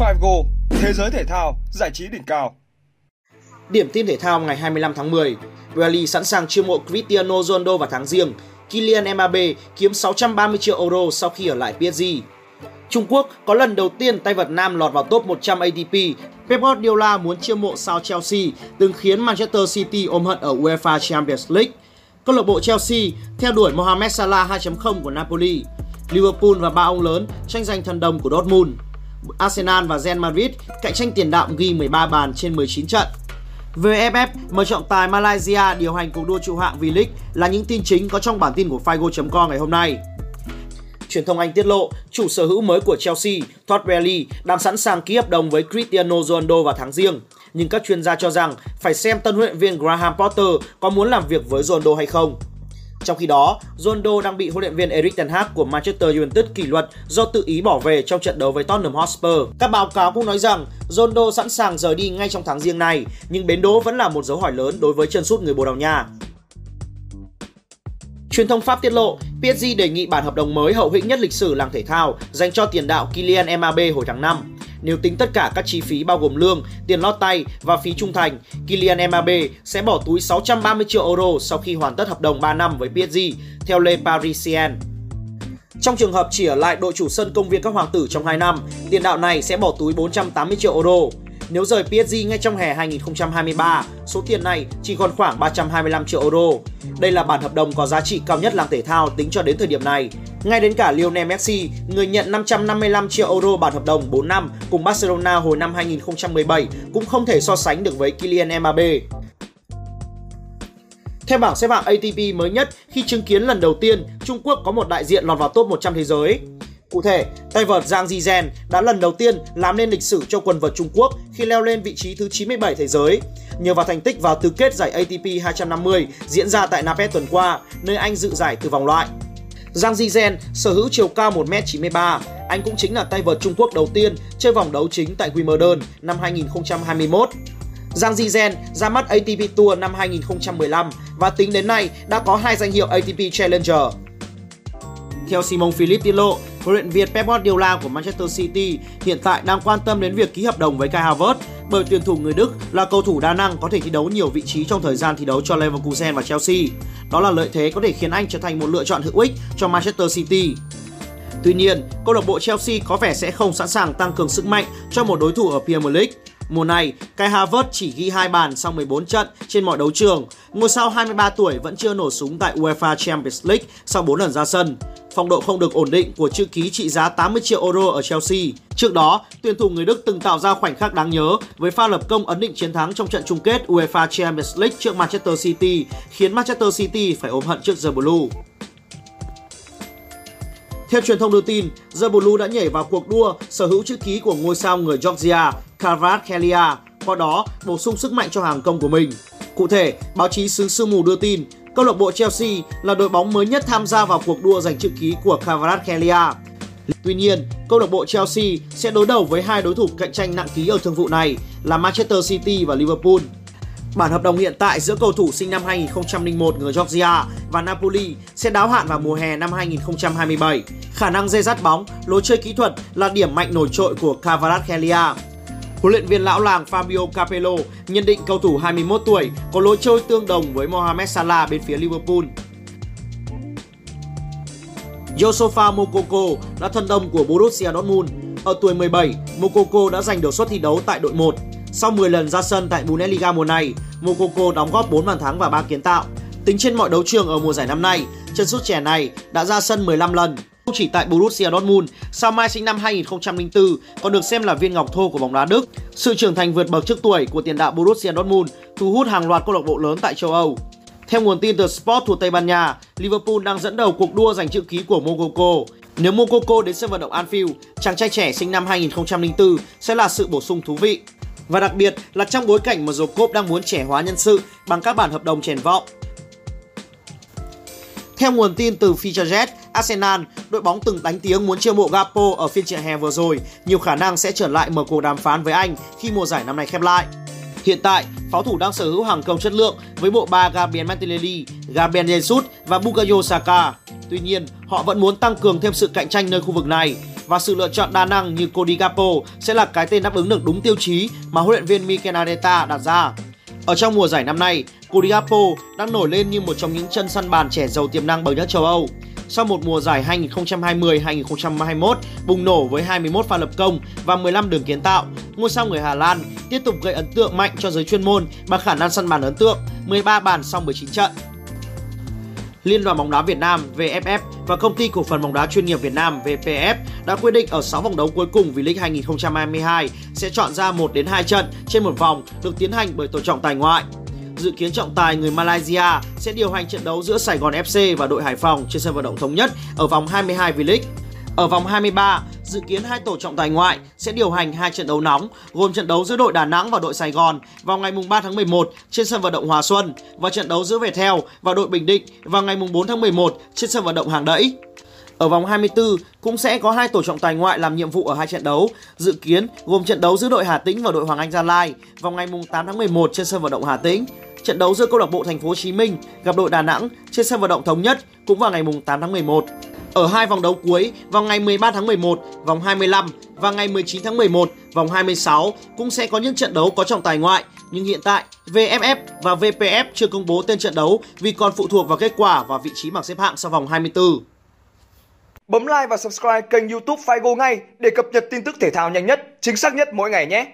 Figo, thế giới thể thao, giải trí đỉnh cao. Điểm tin thể thao ngày 25 tháng 10, Real sẵn sàng chiêu mộ Cristiano Ronaldo vào tháng riêng. Kylian Mbappe kiếm 630 triệu euro sau khi ở lại PSG. Trung Quốc có lần đầu tiên tay vật nam lọt vào top 100 ATP. Pep Guardiola muốn chiêu mộ sao Chelsea, từng khiến Manchester City ôm hận ở UEFA Champions League. Câu lạc bộ Chelsea theo đuổi Mohamed Salah 2.0 của Napoli. Liverpool và ba ông lớn tranh giành thần đồng của Dortmund. Arsenal và Real Madrid cạnh tranh tiền đạo ghi 13 bàn trên 19 trận. VFF mời trọng tài Malaysia điều hành cuộc đua trụ hạng V-League là những tin chính có trong bản tin của Figo.com ngày hôm nay. Truyền thông Anh tiết lộ, chủ sở hữu mới của Chelsea, Todd Boehly, đang sẵn sàng ký hợp đồng với Cristiano Ronaldo vào tháng riêng. Nhưng các chuyên gia cho rằng phải xem tân huấn luyện viên Graham Potter có muốn làm việc với Ronaldo hay không. Trong khi đó, Ronaldo đang bị huấn luyện viên Erik ten Hag của Manchester United kỷ luật do tự ý bỏ về trong trận đấu với Tottenham Hotspur. Các báo cáo cũng nói rằng Ronaldo sẵn sàng rời đi ngay trong tháng riêng này, nhưng bến đỗ vẫn là một dấu hỏi lớn đối với chân sút người Bồ Đào Nha. Truyền thông Pháp tiết lộ, PSG đề nghị bản hợp đồng mới hậu hĩnh nhất lịch sử làng thể thao dành cho tiền đạo Kylian Mbappe hồi tháng 5. Nếu tính tất cả các chi phí bao gồm lương, tiền lót tay và phí trung thành, Kylian Mbappe sẽ bỏ túi 630 triệu euro sau khi hoàn tất hợp đồng 3 năm với PSG, theo Le Parisien. Trong trường hợp chỉ ở lại đội chủ sân công viên các hoàng tử trong 2 năm, tiền đạo này sẽ bỏ túi 480 triệu euro. Nếu rời PSG ngay trong hè 2023, số tiền này chỉ còn khoảng 325 triệu euro. Đây là bản hợp đồng có giá trị cao nhất làng thể thao tính cho đến thời điểm này. Ngay đến cả Lionel Messi, người nhận 555 triệu euro bản hợp đồng 4 năm cùng Barcelona hồi năm 2017 cũng không thể so sánh được với Kylian Mbappe. Theo bảng xếp hạng ATP mới nhất, khi chứng kiến lần đầu tiên Trung Quốc có một đại diện lọt vào top 100 thế giới. Cụ thể, tay vợt Zhang Zizhen đã lần đầu tiên làm nên lịch sử cho quần vợt Trung Quốc khi leo lên vị trí thứ 97 thế giới. Nhờ vào thành tích vào tứ kết giải ATP 250 diễn ra tại Napet tuần qua, nơi anh dự giải từ vòng loại. Giang Zizhen sở hữu chiều cao 1m93, anh cũng chính là tay vợt Trung Quốc đầu tiên chơi vòng đấu chính tại Wimbledon năm 2021. Giang Zizhen ra mắt ATP Tour năm 2015 và tính đến nay đã có hai danh hiệu ATP Challenger. Theo Simon Philip tiết lộ, huấn luyện viên Pep Guardiola của Manchester City hiện tại đang quan tâm đến việc ký hợp đồng với Kai Havertz bởi tuyển thủ người Đức là cầu thủ đa năng có thể thi đấu nhiều vị trí trong thời gian thi đấu cho Leverkusen và Chelsea. Đó là lợi thế có thể khiến anh trở thành một lựa chọn hữu ích cho Manchester City. Tuy nhiên, câu lạc bộ Chelsea có vẻ sẽ không sẵn sàng tăng cường sức mạnh cho một đối thủ ở Premier League. Mùa này, Kai Havertz chỉ ghi 2 bàn sau 14 trận trên mọi đấu trường. Ngôi sao 23 tuổi vẫn chưa nổ súng tại UEFA Champions League sau 4 lần ra sân. Phong độ không được ổn định của chữ ký trị giá 80 triệu euro ở Chelsea. Trước đó, tuyển thủ người Đức từng tạo ra khoảnh khắc đáng nhớ với pha lập công ấn định chiến thắng trong trận chung kết UEFA Champions League trước Manchester City, khiến Manchester City phải ôm hận trước The Blue. Theo truyền thông đưa tin, The Blue đã nhảy vào cuộc đua sở hữu chữ ký của ngôi sao người Georgia Kvaratskhelia, qua đó bổ sung sức mạnh cho hàng công của mình. Cụ thể, báo chí xứ Sương Mù đưa tin, câu lạc bộ Chelsea là đội bóng mới nhất tham gia vào cuộc đua giành chữ ký của Kvaratskhelia. Tuy nhiên, câu lạc bộ Chelsea sẽ đối đầu với hai đối thủ cạnh tranh nặng ký ở thương vụ này là Manchester City và Liverpool. Bản hợp đồng hiện tại giữa cầu thủ sinh năm 2001 người Georgia và Napoli sẽ đáo hạn vào mùa hè năm 2027. Khả năng dây dắt bóng, lối chơi kỹ thuật là điểm mạnh nổi trội của Kvaratskhelia. Huấn luyện viên lão làng Fabio Capello nhận định cầu thủ 21 tuổi có lối chơi tương đồng với Mohamed Salah bên phía Liverpool. Yosofa Mokoko là thân đồng của Borussia Dortmund. Ở tuổi 17, Mokoko đã giành được suất thi đấu tại đội 1. Sau 10 lần ra sân tại Bundesliga mùa này, Mokoko đóng góp 4 bàn thắng và 3 kiến tạo. Tính trên mọi đấu trường ở mùa giải năm nay, chân sút trẻ này đã ra sân 15 lần. Không chỉ tại Borussia Dortmund, Sao Mai sinh năm 2004 còn được xem là viên ngọc thô của bóng đá Đức. Sự trưởng thành vượt bậc trước tuổi của tiền đạo Borussia Dortmund thu hút hàng loạt câu lạc bộ lớn tại châu Âu. Theo nguồn tin từ Sport thuộc Tây Ban Nha, Liverpool đang dẫn đầu cuộc đua giành chữ ký của Mokoko. Nếu Mokoko đến sân vận động Anfield, chàng trai trẻ sinh năm 2004 sẽ là sự bổ sung thú vị. Và đặc biệt là trong bối cảnh mà Jacob đang muốn trẻ hóa nhân sự bằng các bản hợp đồng triển vọng. Theo nguồn tin từ Featurejet, Arsenal, đội bóng từng đánh tiếng muốn chiêu mộ Gapo ở phiên chợ hè vừa rồi, nhiều khả năng sẽ trở lại mở cuộc đàm phán với anh khi mùa giải năm nay khép lại. Hiện tại, pháo thủ đang sở hữu hàng công chất lượng với bộ ba Gabriel Martinelli, Gabriel Jesus và Bukayo Saka. Tuy nhiên, họ vẫn muốn tăng cường thêm sự cạnh tranh nơi khu vực này và sự lựa chọn đa năng như Cody Gapo sẽ là cái tên đáp ứng được đúng tiêu chí mà huấn luyện viên Mikel Arteta đặt ra. Ở trong mùa giải năm nay, Cody Gapo đang nổi lên như một trong những chân săn bàn trẻ giàu tiềm năng bậc nhất châu Âu. Sau một mùa giải 2020-2021 bùng nổ với 21 pha lập công và 15 đường kiến tạo, ngôi sao người Hà Lan tiếp tục gây ấn tượng mạnh cho giới chuyên môn bằng khả năng săn bàn ấn tượng, 13 bàn sau 19 trận. Liên đoàn bóng đá Việt Nam VFF và công ty cổ phần bóng đá chuyên nghiệp Việt Nam VPF đã quyết định ở 6 vòng đấu cuối cùng V-League 2022 sẽ chọn ra 1 đến 2 trận trên một vòng được tiến hành bởi tổ trọng tài ngoại. Dự kiến trọng tài người Malaysia sẽ điều hành trận đấu giữa Sài Gòn FC và đội Hải Phòng trên sân vận động thống nhất ở vòng 22 V-League. Ở vòng 23, dự kiến hai tổ trọng tài ngoại sẽ điều hành hai trận đấu nóng, gồm trận đấu giữa đội Đà Nẵng và đội Sài Gòn vào ngày 3 tháng 11 trên sân vận động Hòa Xuân và trận đấu giữa Viettel và đội Bình Định vào ngày 4 tháng 11 trên sân vận động Hàng Đẫy. Ở vòng 24 cũng sẽ có hai tổ trọng tài ngoại làm nhiệm vụ ở hai trận đấu, dự kiến gồm trận đấu giữa đội Hà Tĩnh và đội Hoàng Anh Gia Lai vào ngày 8 tháng 11 trên sân vận động Hà Tĩnh. Trận đấu giữa câu lạc bộ Thành phố Hồ Chí Minh gặp đội Đà Nẵng trên sân vận động Thống Nhất cũng vào ngày 8 tháng 11. Ở hai vòng đấu cuối vào ngày 13 tháng 11, vòng 25 và ngày 19 tháng 11, vòng 26 cũng sẽ có những trận đấu có trọng tài ngoại, nhưng hiện tại VFF và VPF chưa công bố tên trận đấu vì còn phụ thuộc vào kết quả và vị trí bảng xếp hạng sau vòng 24. Bấm like và subscribe kênh YouTube Figo ngay để cập nhật tin tức thể thao nhanh nhất, chính xác nhất mỗi ngày nhé.